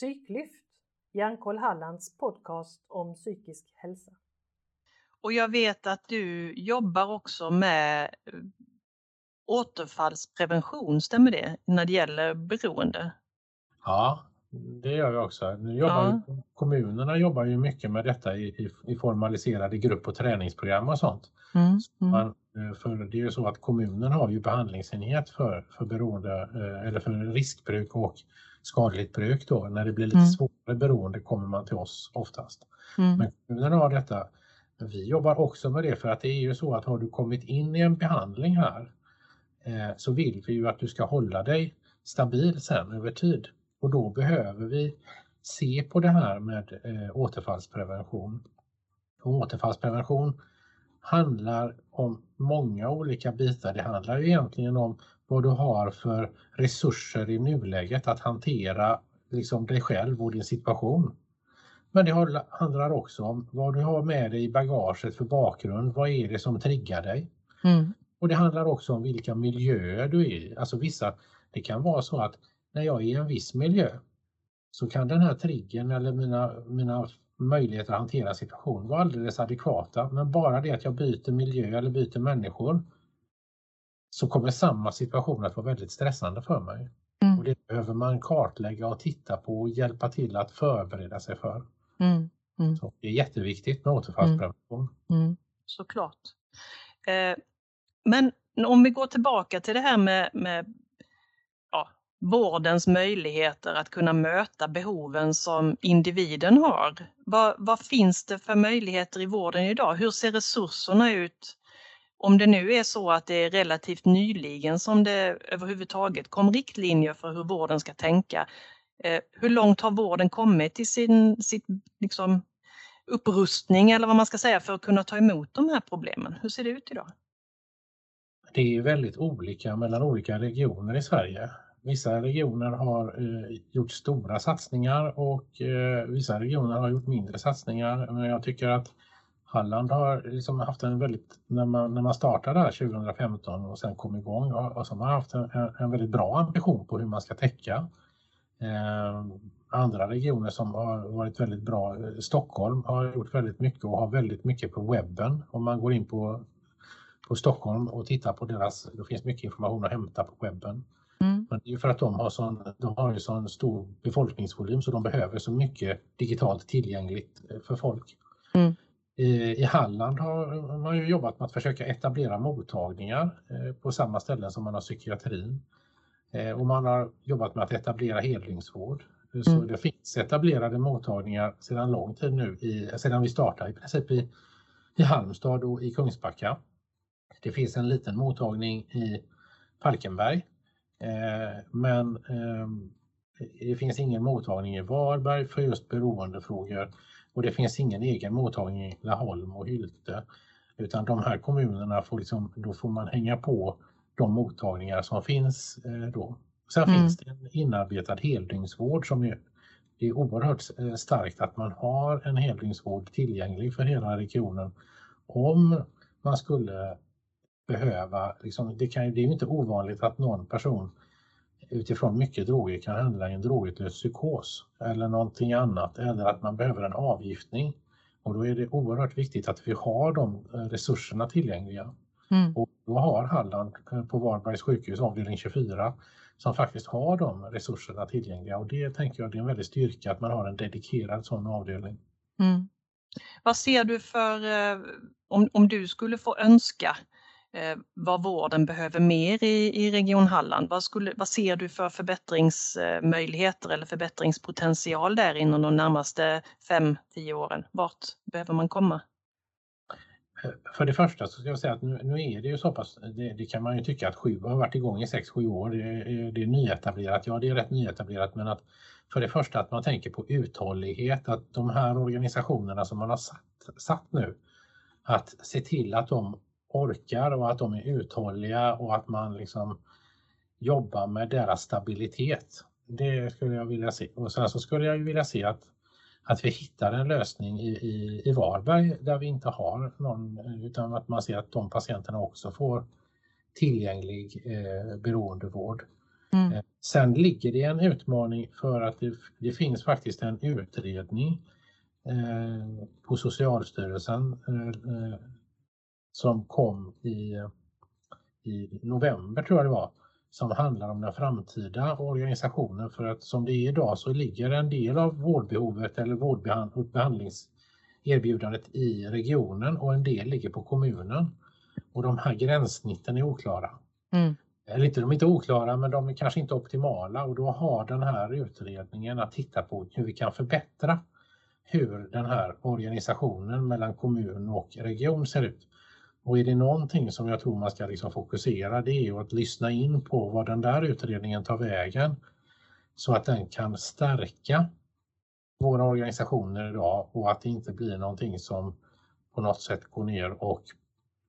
Psyklyft, Hjärnkoll Hallands podcast om psykisk hälsa. Och jag vet att du jobbar också med eh, återfallsprevention, stämmer det, när det gäller beroende? Ja, det gör vi också. Nu jobbar Ja. ju, kommunerna jobbar ju mycket med detta i, i, i formaliserade grupp och träningsprogram och sånt. Mm, mm, Man, eh, för det är ju så att kommunen har ju behandlingsenhet för, för beroende eh, eller för riskbruk och skadligt bruk då. När det blir lite Mm. svårare beroende kommer man till oss oftast. mm, Men kommunen har detta. Vi jobbar också med det för att det är ju så att har du kommit in i en behandling här eh, så vill vi ju att du ska hålla dig stabil sen över tid. Och då behöver vi se på det här med eh, återfallsprevention. Och återfallsprevention handlar om många olika bitar. Det handlar ju egentligen om vad du har för resurser i nuläget att hantera liksom dig själv och din situation. Men det handlar också om vad du har med dig i bagaget för bakgrund. Vad är det som triggar dig? mm, Och det handlar också om vilka miljöer du är i. Alltså vissa, det kan vara så att när jag är i en viss miljö så kan den här triggern eller mina, mina möjligheter att hantera situationen vara alldeles adekvata. Men bara det att jag byter miljö eller byter människor så kommer samma situation att vara väldigt stressande för mig. Mm. Och det behöver man kartlägga och titta på och hjälpa till att förbereda sig för. mm, mm. Så det är jätteviktigt med återfallsprevention. Mm, såklart. Eh, men om vi går tillbaka till det här med, med ja, vårdens möjligheter att kunna möta behoven som individen har. Vad, vad finns det för möjligheter i vården idag? Hur ser resurserna ut? Om det nu är så att det är relativt nyligen som det överhuvudtaget kom riktlinjer för hur vården ska tänka. Eh, hur långt har vården kommit i sin sitt, liksom, upprustning eller vad man ska säga för att kunna ta emot de här problemen? Hur ser det ut idag? Det är väldigt olika mellan olika regioner i Sverige. Vissa regioner har eh, gjort stora satsningar och eh, vissa regioner har gjort mindre satsningar. Men jag tycker att Halland har liksom haft en väldigt, när man, när man startade här 2015 och sen kom igång, och, och så har man haft en, en väldigt bra ambition på hur man ska täcka. Eh, andra regioner som har varit väldigt bra, eh, Stockholm har gjort väldigt mycket och har väldigt mycket på webben. Om man går in på på Stockholm och tittar på deras, det finns mycket information att hämta på webben. Mm. Men det är för att de har sån, de har ju sån stor befolkningsvolym så de behöver så mycket digitalt tillgängligt eh, för folk. Mm. I, I Halland har man ju jobbat med att försöka etablera mottagningar eh, på samma ställen som man har psykiatrin. Eh, Och man har jobbat med att etablera heldygnsvård. Eh, Så Mm. det finns etablerade mottagningar sedan lång tid nu, i, sedan vi startade i princip i, i Halmstad och i Kungsbacka. Det finns en liten mottagning i Falkenberg. Eh, men ehm, det finns ingen mottagning i Varberg för just beroendefrågor och det finns ingen egen mottagning i Laholm och Hylte. Utan de här kommunerna får liksom, då får man hänga på de mottagningar som finns eh, då. Sen Mm. finns det en inarbetad heldygnsvård som är, det är oerhört eh, starkt att man har en heldygnsvård tillgänglig för hela regionen. Om man skulle behöva, liksom, det, kan, det är ju inte ovanligt att någon person utifrån mycket droger kan handla i en drogutlöst psykos eller någonting annat eller att man behöver en avgiftning. Och då är det oerhört viktigt att vi har de eh, resurserna tillgängliga. Mm. Och då har Halland eh, på Varbergs sjukhus avdelning 24 som faktiskt har de resurserna tillgängliga och det tänker jag det är en väldig styrka att man har en dedikerad sån avdelning. Mm. Vad ser du för, eh, om, om du skulle få önska Eh, vad vården behöver mer i, i Region Halland, vad, skulle, vad ser du för förbättringsmöjligheter eller förbättringspotential där inom de närmaste 5-10 åren? Vart behöver man komma? För det första så ska jag säga att nu, nu är det ju så pass, det, det kan man ju tycka att sju har varit igång i 6-7 år, det är, det är nyetablerat, ja det är rätt nyetablerat men att för det första att man tänker på uthållighet, att de här organisationerna som man har satt, satt nu, att se till att de orkar och att de är uthålliga och att man liksom jobbar med deras stabilitet. Det skulle jag vilja se. Och sen så skulle jag vilja se att, att vi hittar en lösning i, i, i Varberg där vi inte har någon, utan att man ser att de patienterna också får tillgänglig eh, beroendevård. Mm. Eh, sen ligger det en utmaning för att det, det finns faktiskt en utredning eh, på Socialstyrelsen eh, som kom i, i november tror jag det var, som handlar om den framtida organisationen för att som det är idag så ligger en del av vårdbehovet eller vårdbehandlingserbjudandet i regionen och en del ligger på kommunen. Och de här gränssnitten är oklara. Mm. Eller inte, de är inte oklara men de är kanske inte optimala och då har den här utredningen att titta på hur vi kan förbättra hur den här organisationen mellan kommun och region ser ut. Och är det någonting som jag tror man ska liksom fokusera det är ju att lyssna in på vad den där utredningen tar vägen så att den kan stärka våra organisationer idag och att det inte blir någonting som på något sätt går ner och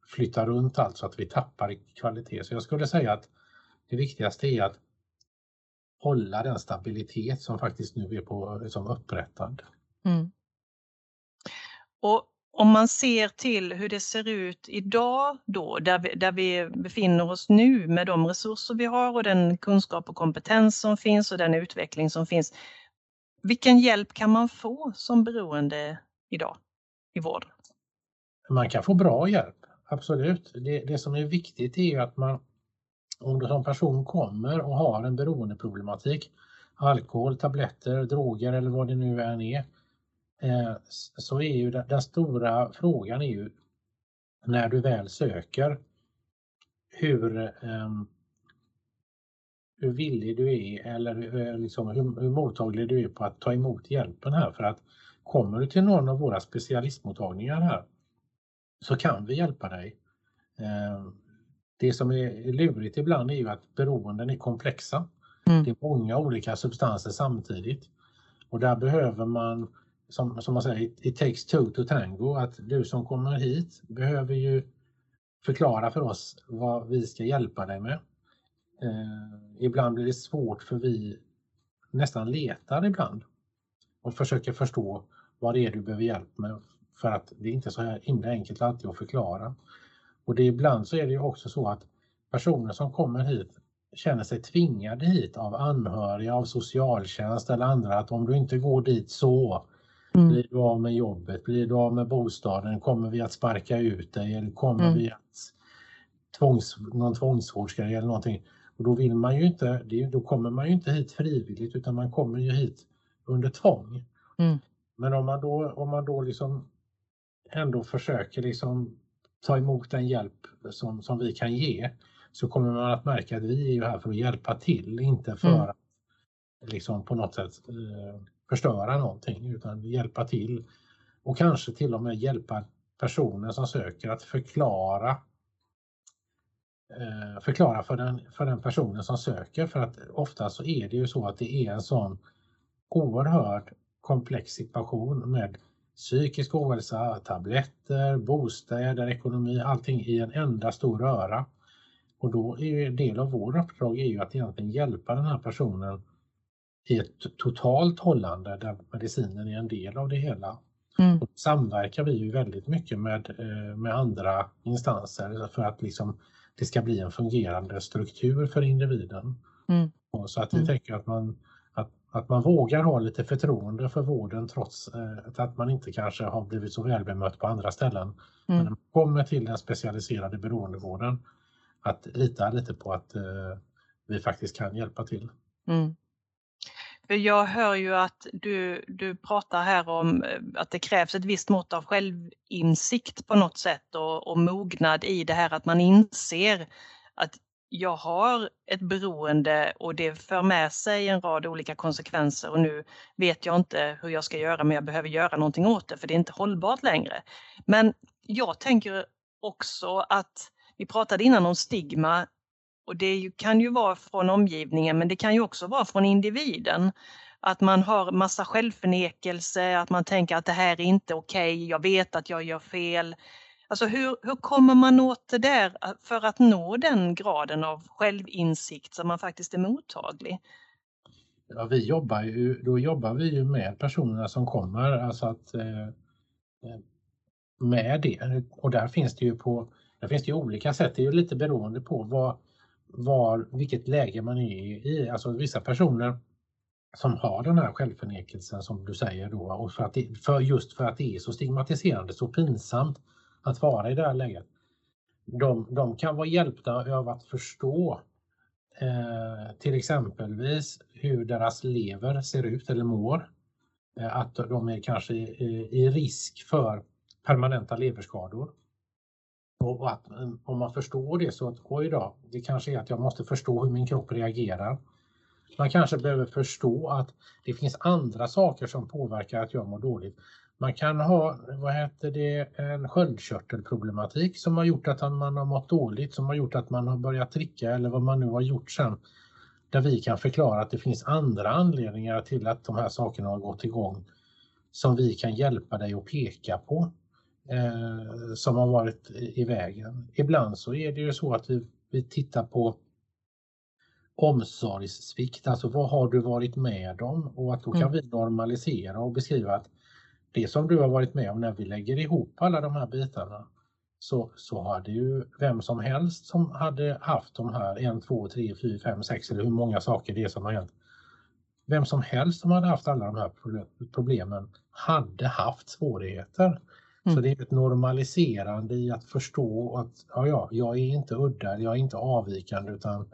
flyttar runt allt så att vi tappar i kvalitet. Så jag skulle säga att det viktigaste är att hålla den stabilitet som faktiskt nu är på, som upprättad. Mm. Och om man ser till hur det ser ut idag då, där vi, där vi befinner oss nu med de resurser vi har och den kunskap och kompetens som finns och den utveckling som finns. Vilken hjälp kan man få som beroende idag i vården? Man kan få bra hjälp, absolut. Det, det som är viktigt är att man, om du som person kommer och har en beroendeproblematik, alkohol, tabletter, droger eller vad det nu än är, så är ju den, stora frågan är ju när du väl söker hur, um, hur villig du är eller eh, liksom hur, hur mottaglig du är på att ta emot hjälpen här för att kommer du till någon av våra specialistmottagningar här så kan vi hjälpa dig. Um, det som är lurigt ibland är ju att beroenden är komplexa. Mm. Det är många olika substanser samtidigt och där behöver man som, som man säger, it takes two to tango, att du som kommer hit behöver ju förklara för oss vad vi ska hjälpa dig med. Eh, ibland blir det svårt för vi nästan letar ibland och försöker förstå vad det är du behöver hjälp med för att det är inte så här himla enkelt alltid att förklara. Och det ibland så är det ju också så att personer som kommer hit känner sig tvingade hit av anhöriga, av socialtjänst eller andra att om du inte går dit så Mm. Blir du av med jobbet? Blir du av med bostaden? Kommer vi att sparka ut dig? Eller kommer mm. vi att tvångs, någon tvångsvårdsgrej eller någonting? Och då vill man ju inte, då kommer man ju inte hit frivilligt utan man kommer ju hit under tvång. Mm. Men om man då, om man då liksom ändå försöker liksom ta emot den hjälp som, som vi kan ge så kommer man att märka att vi är ju här för att hjälpa till, inte för mm. att liksom på något sätt eh, förstöra någonting utan hjälpa till och kanske till och med hjälpa personen som söker att förklara eh, förklara för den, för den personen som söker för att ofta så är det ju så att det är en sån oerhört komplex situation med psykisk ohälsa, tabletter, bostäder, ekonomi, allting i en enda stor röra. Och då är ju en del av vår uppdrag är ju att egentligen hjälpa den här personen i ett totalt hållande där medicinen är en del av det hela. Mm. Och samverkar vi ju väldigt mycket med, eh, med andra instanser för att liksom det ska bli en fungerande struktur för individen. Mm. Och så att vi mm. tänker att man, att, att man vågar ha lite förtroende för vården trots eh, att man inte kanske har blivit så väl bemött på andra ställen. Mm. Men när man kommer till den specialiserade beroendevården, att lita lite på att eh, vi faktiskt kan hjälpa till. Mm. För jag hör ju att du, du pratar här om eh, att det krävs ett visst mått av självinsikt på något sätt och, och mognad i det här att man inser att jag har ett beroende och det för med sig en rad olika konsekvenser och nu vet jag inte hur jag ska göra men jag behöver göra någonting åt det för det är inte hållbart längre. Men jag tänker också att vi pratade innan om stigma och det kan ju vara från omgivningen men det kan ju också vara från individen. Att man har massa självförnekelse, att man tänker att det här är inte okej, okay, jag vet att jag gör fel. Alltså hur, hur kommer man åt det där eh, för att nå den graden av självinsikt så man faktiskt är mottaglig? Ja, vi jobbar ju, då jobbar vi ju med personerna som kommer, alltså att eh, eh, med det. Och där finns det ju på, där finns det ju olika sätt, det är ju lite beroende på vad, var, vilket läge man är i. Alltså vissa personer som har den här självförnekelsen som du säger då och för att det, för just för att det är så stigmatiserande, så pinsamt att vara i det här läget. De, de kan vara hjälpta av att förstå eh, till exempelvis hur deras lever ser ut eller mår. Eh, att de är kanske i, i risk för permanenta leverskador. Och att eh, om man förstår det så att oj då, det kanske är att jag måste förstå hur min kropp reagerar. Man kanske behöver förstå att det finns andra saker som påverkar att jag mår dåligt. Man kan ha, vad heter det, en sköldkörtelproblematik som har gjort att man har mått dåligt, som har gjort att man har börjat dricka eller vad man nu har gjort sen. Där vi kan förklara att det finns andra anledningar till att de här sakerna har gått igång som vi kan hjälpa dig att peka på eh, som har varit i vägen. Ibland så är det ju så att vi, vi tittar på omsorgssvikt, alltså vad har du varit med om? Och att då kan mm. vi normalisera och beskriva att det som du har varit med om när vi lägger ihop alla de här bitarna så, så hade ju vem som helst som hade haft de här 1, 2, 3, 4, 5, 6 eller hur många saker det är som har hänt. Vem som helst som hade haft alla de här problemen hade haft svårigheter. Mm. Så det är ett normaliserande i att förstå att ja, ja, jag är inte udda, jag är inte avvikande utan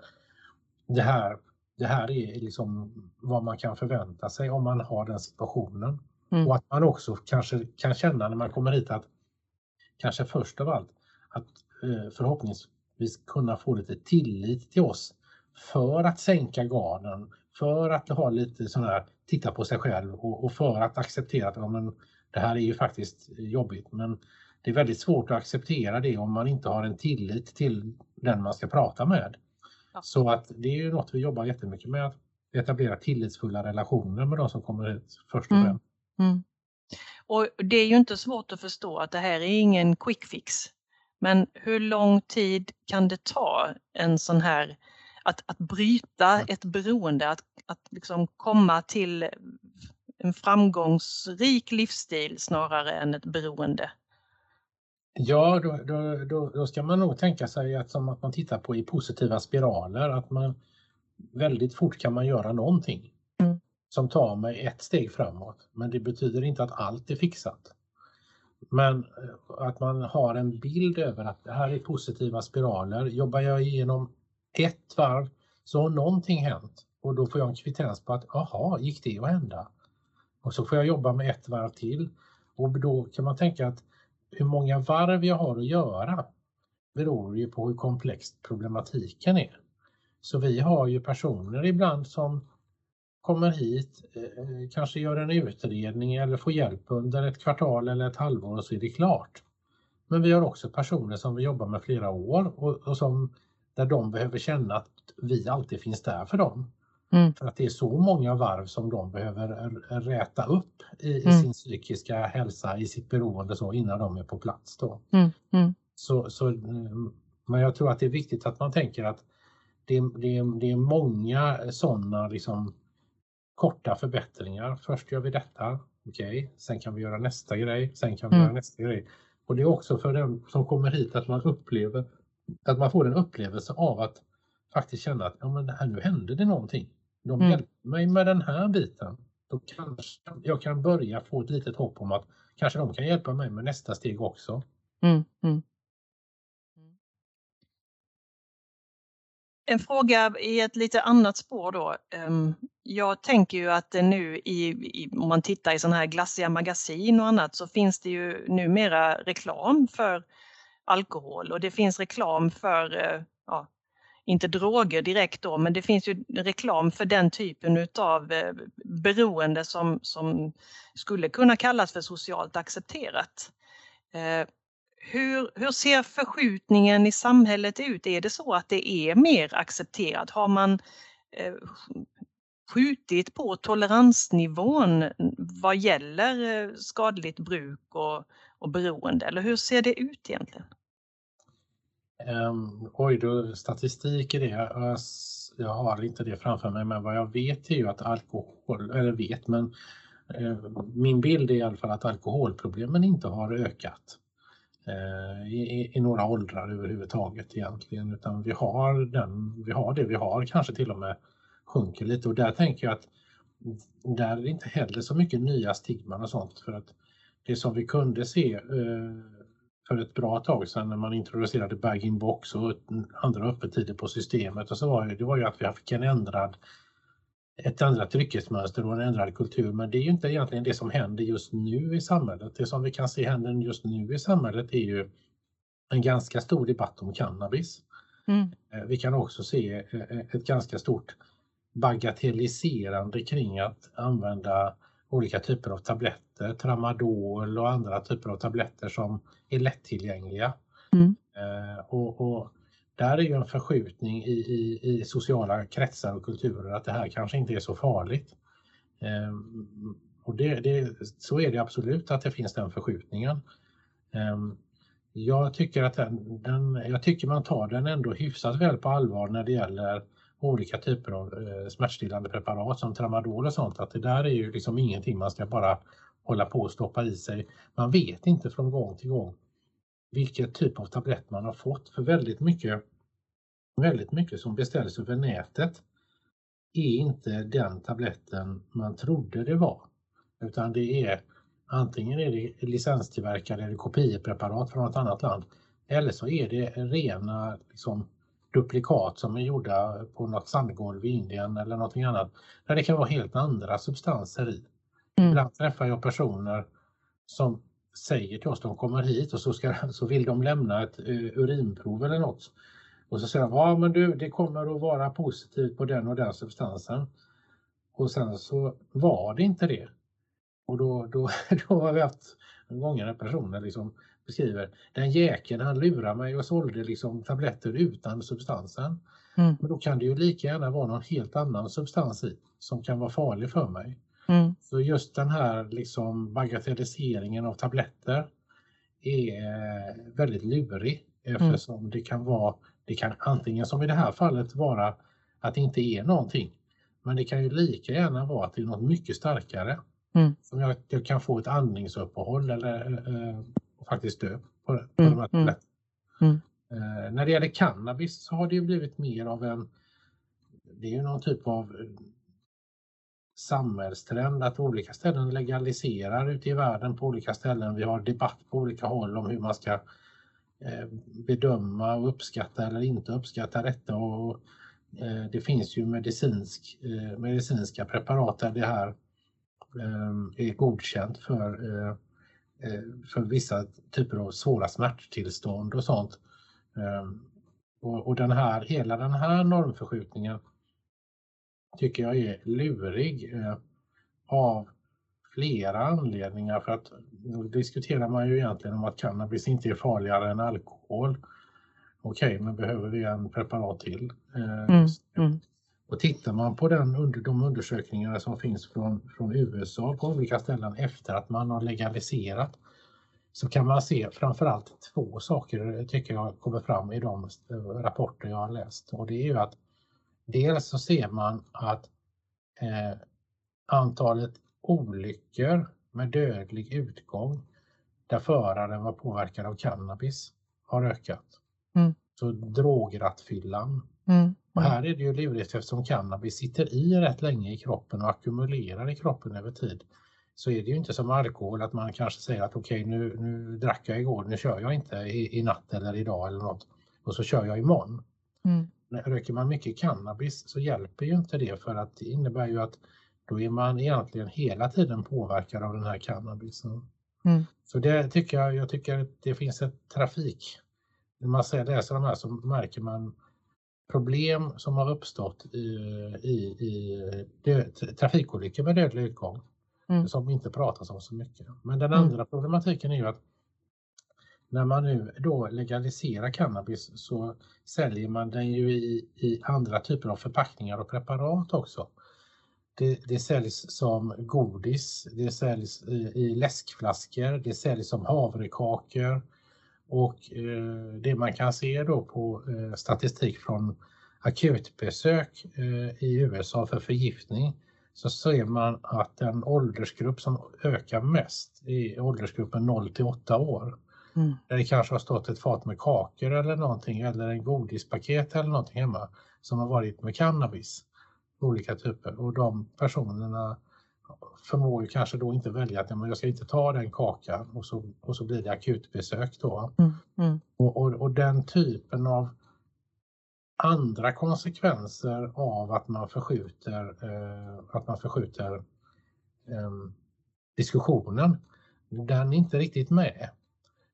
det här, det här är liksom vad man kan förvänta sig om man har den situationen. Mm. Och att man också kanske kan känna när man kommer hit att kanske först av allt att eh, förhoppningsvis kunna få lite tillit till oss för att sänka garden, för att ha lite sån här titta på sig själv och, och för att acceptera att ja, men, det här är ju faktiskt jobbigt men det är väldigt svårt att acceptera det om man inte har en tillit till den man ska prata med. Ja. Så att det är ju något vi jobbar jättemycket med, att etablera tillitsfulla relationer med de som kommer hit först och mm. främst. Mm. Och det är ju inte svårt att förstå att det här är ingen quick fix. Men hur lång tid kan det ta en sån här att, att bryta ett beroende, att, att liksom komma till en framgångsrik livsstil snarare än ett beroende? Ja, då, då, då, då, ska man nog tänka sig att som att man tittar på i positiva spiraler, att man väldigt fort kan man göra någonting mm. som tar mig ett steg framåt. Men det betyder inte att allt är fixat. Men eh, att man har en bild över att det här är positiva spiraler. Jobbar jag igenom ett varv så har någonting hänt och då får jag en kvittens på att aha, gick det att hända? Och så får jag jobba med ett varv till och då kan man tänka att hur många varv jag har att göra beror ju på hur komplext problematiken är. Så vi har ju personer ibland som kommer hit, eh, kanske gör en utredning eller får hjälp under ett kvartal eller ett halvår och så är det klart. Men vi har också personer som vi jobbar med flera år och, och som, där de behöver känna att vi alltid finns där för dem. Mm. För att det är så många varv som de behöver räta upp i, mm. sin psykiska hälsa, i sitt beroende så innan de är på plats. Då. Mm. mm. Så, så, men jag tror att det är viktigt att man tänker att det, det, det är många sådana liksom, korta förbättringar. Först gör vi detta, okej, okay. sen kan vi göra nästa grej, sen kan vi mm. göra nästa grej. Och det är också för den som kommer hit att man upplever att man får en upplevelse av att faktiskt känna att ja, men det här, nu händer det någonting de mm. hjälper mig med den här biten, då kanske jag kan börja få ett litet hopp om att kanske de kan hjälpa mig med nästa steg också. Mm. Mm. En fråga i ett lite annat spår då. Ehm, jag tänker ju att nu i, om man tittar i sådana här glassiga magasin och annat så finns det ju numera reklam för alkohol och det finns reklam för eh, ja, inte droger direkt då, men det finns ju reklam för den typen utav eh, beroende som, som skulle kunna kallas för socialt accepterat. Eh, hur, hur ser förskjutningen i samhället ut? Är det så att det är mer accepterat? Har man eh, skjutit på toleransnivån vad gäller skadligt bruk och, och beroende? Eller hur ser det ut egentligen? Um, oj, då, statistik i det. Jag, jag har inte det framför mig, men vad jag vet är ju att alkohol, eller vet, men eh, min bild är i alla fall att alkoholproblemen inte har ökat. Eh, i, i, några åldrar överhuvudtaget egentligen utan vi har, den, vi har det vi har, kanske till och med sjunker lite och där tänker jag att där är det inte heller så mycket nya stigman och sånt för att det som vi kunde se eh, för ett bra tag sedan när man introducerade bag-in-box och andra öppettider på systemet och så var det, det var ju att vi fick en ändrad ett ändrat dryckesmönster och en ändrad kultur. Men det är ju inte egentligen det som händer just nu i samhället. Det som vi kan se händer just nu i samhället är ju en ganska stor debatt om cannabis. Mm. Eh, vi kan också se eh, eh, ett ganska stort bagatelliserande kring att använda olika typer av tabletter, tramadol och andra typer av tabletter som är lättillgängliga. Mm. Och, och där är ju en förskjutning i, i, i, sociala kretsar och kulturer att det här kanske inte är så farligt. Ehm, och det, det, så är det absolut att det finns den förskjutningen. Ehm, jag tycker att den, den, jag tycker man tar den ändå hyfsat väl på allvar när det gäller olika typer av eh, smärtstillande preparat som tramadol och sånt. Att det där är ju liksom ingenting man ska bara hålla på och stoppa i sig. Man vet inte från gång till gång vilken typ av tablett man har fått. För väldigt mycket, väldigt mycket som beställs över nätet är inte den tabletten man trodde det var. Utan det är antingen är det licenstillverkade eller kopiepreparat från något annat land eller så är det rena liksom, duplikat som är gjorda på något sandgolv i Indien eller någonting annat. Där det kan vara helt andra substanser i. Mm. Ibland träffar jag personer som säger till oss, de kommer hit och så, ska, så vill de lämna ett uh, urinprov eller något. Och så säger de, ja men du det kommer att vara positivt på den och den substansen. Och sen så var det inte det. Och då, då, då har vi haft gånger när personer liksom beskriver, den jäkeln han lurar mig och sålde liksom tabletter utan substansen. Mm. Men då kan det ju lika gärna vara någon helt annan substans i som kan vara farlig för mig. Mm. Så just den här liksom bagatelliseringen av tabletter är väldigt lurig eftersom mm. det kan vara, det kan antingen som i det här fallet vara att det inte är någonting. Men det kan ju lika gärna vara att det är något mycket starkare. Mm. Som att jag kan få ett andningsuppehåll eller äh, faktiskt dö på, på mm. de här mm. tabletterna. Mm. Äh, när det gäller cannabis så har det ju blivit mer av en, det är ju någon typ av samhällstrend att olika ställen legaliserar ute i världen på olika ställen. Vi har debatt på olika håll om hur man ska eh, bedöma och uppskatta eller inte uppskatta detta. Och eh, det finns ju medicinsk, eh, medicinska preparat där det här är godkänt för, för vissa typer av svåra smärttillstånd och sånt. Och den här, hela den här normförskjutningen tycker jag är lurig eh, av flera anledningar för att då diskuterar man ju egentligen om att cannabis inte är farligare än alkohol. Okej, okay, men behöver vi en preparat till? Eh, mm, mm. Och tittar man på den, de undersökningar som finns från, från USA på olika ställen efter att man har legaliserat så kan man se framförallt två saker tycker jag kommer fram i de rapporter jag har läst. Och det är ju att Dels så ser man att eh, antalet olyckor med dödlig utgång där föraren var påverkad av cannabis har ökat. Mm. Så drograttfyllan. Mm. Och här är det ju lurigt eftersom cannabis sitter i rätt länge i kroppen och ackumulerar i kroppen över tid. Så är det ju inte som alkohol att man kanske säger att okej okay, nu, nu drack jag igår, nu kör jag inte i, i natt eller idag eller något och så kör jag imorgon. Mm röker man mycket cannabis så hjälper ju inte det för att det innebär ju att då är man egentligen hela tiden påverkad av den här cannabisen. Mm. Så det tycker jag, jag tycker att det finns ett trafik. När man läser de här så märker man problem som har uppstått i, i, i död, trafikolyckor med dödlig utgång mm. som inte pratas om så mycket. Men den mm. andra problematiken är ju att när man nu då legaliserar cannabis så säljer man den ju i, i andra typer av förpackningar och preparat också. Det, det säljs som godis, det säljs i, i läskflaskor, det säljs som havrekakor och eh, det man kan se då på eh, statistik från akutbesök eh, i USA för förgiftning så ser man att den åldersgrupp som ökar mest är åldersgruppen 0 till 8 år. Mm. Där det kanske har stått ett fat med kakor eller någonting eller en godispaket eller någonting hemma som har varit med cannabis. Olika typer och de personerna förmår ju kanske då inte välja att jag ska inte ta den kakan och så, och så blir det akutbesök då. Mm. Mm. Och, och, och, den typen av andra konsekvenser av att man förskjuter, eh, att man förskjuter eh, diskussionen, den är inte riktigt med.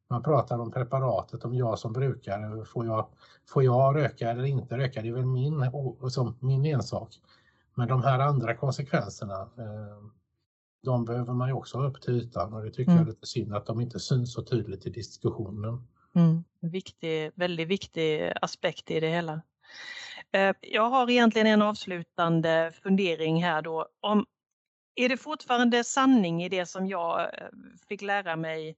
Man pratar om preparatet, om jag som brukare, får jag, får jag röka eller inte röka? Det är väl min, som min ensak. Men de här andra konsekvenserna, eh, de behöver man ju också ha upp till ytan och det tycker mm. jag är lite synd att de inte syns så tydligt i diskussionen. Mm. Viktig, väldigt viktig aspekt i det hela. Eh, jag har egentligen en avslutande fundering här då. Om, är det fortfarande sanning i det som jag eh, fick lära mig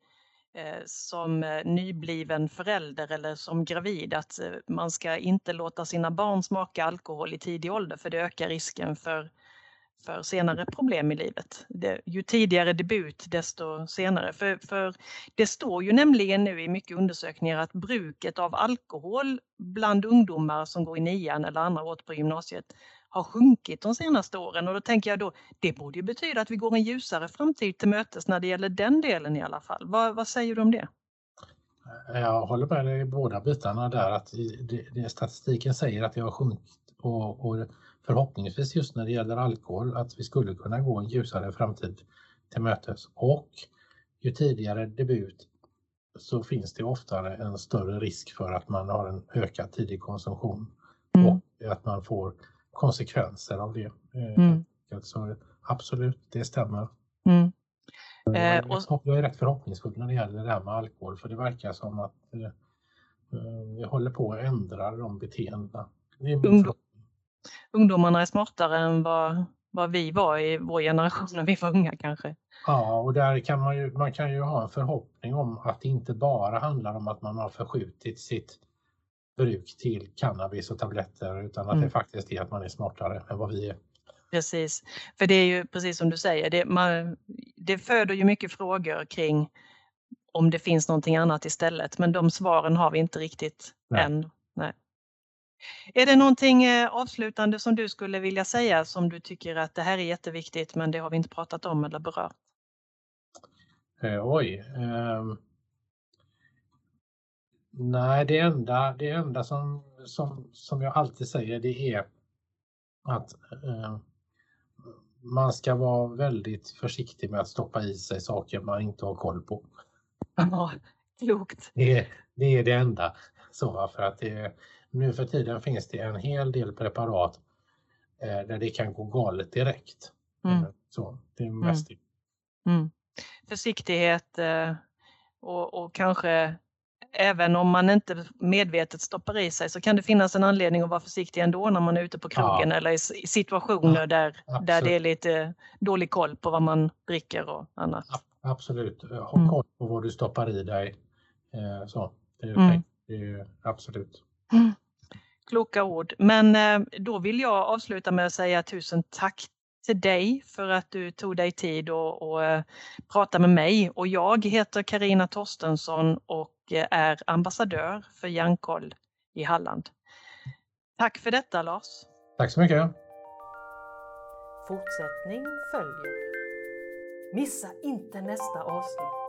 som nybliven förälder eller som gravid att man ska inte låta sina barn smaka alkohol i tidig ålder för det ökar risken för för senare problem i livet. Det, ju tidigare debut desto senare. För, för det står ju nämligen nu i mycket undersökningar att bruket av alkohol bland ungdomar som går i nian eller andra året på gymnasiet har sjunkit de senaste åren och då tänker jag då det borde ju betyda att vi går en ljusare framtid till mötes när det gäller den delen i alla fall. Vad, vad säger du om det? Jag håller med dig i båda bitarna där att det, det, statistiken säger att det har sjunkit och, och förhoppningsvis just när det gäller alkohol att vi skulle kunna gå en ljusare framtid till mötes. Och ju tidigare debut så finns det oftare en större risk för att man har en ökad tidig konsumtion mm. och att man får konsekvenser av det. Eh, mm. Så absolut, det stämmer. Mm. Är, eh, jag är rätt förhoppningsfull när det gäller det här med alkohol för det verkar som att eh, vi håller på att ändra de beteendena. Ungdom, ungdomarna är smartare än vad, vad vi var i vår generation när vi var unga kanske. Ja, och där kan man ju, man kan ju ha en förhoppning om att det inte bara handlar om att man har förskjutit sitt bruk till cannabis och tabletter utan att mm. det faktiskt är att man är smartare än vad vi är. Precis, för det är ju precis som du säger, det, man, det föder ju mycket frågor kring om det finns någonting annat istället, men de svaren har vi inte riktigt Nej. än. Nej. Är det någonting eh, avslutande som du skulle vilja säga som du tycker att det här är jätteviktigt men det har vi inte pratat om eller berört? Eh, oj. Eh, nej, det enda, det enda som, som, som jag alltid säger det är att eh, man ska vara väldigt försiktig med att stoppa i sig saker man inte har koll på. Ja, klokt. Det, det är det enda. Så, för att det, nu för tiden finns det en hel del preparat eh, där det kan gå galet direkt. Mm. Så, det är mm. mest mm. Mm. Försiktighet eh, och, och kanske även om man inte medvetet stoppar i sig så kan det finnas en anledning att vara försiktig ändå när man är ute på krogen ja. eller i situationer ja, där, där det är lite dålig koll på vad man dricker och annat. Absolut, ha mm. koll på vad du stoppar i dig. Eh, så, det är, mm. det är absolut. Mm. Kloka ord. Men eh, då vill jag avsluta med att säga tusen tack till dig för att du tog dig tid och, och uh, prata med mig. Och jag heter Karina Torstensson och är ambassadör för Hjärnkoll i Halland. Tack för detta Lars. Tack så mycket. Fortsättning följer. Missa inte nästa avsnitt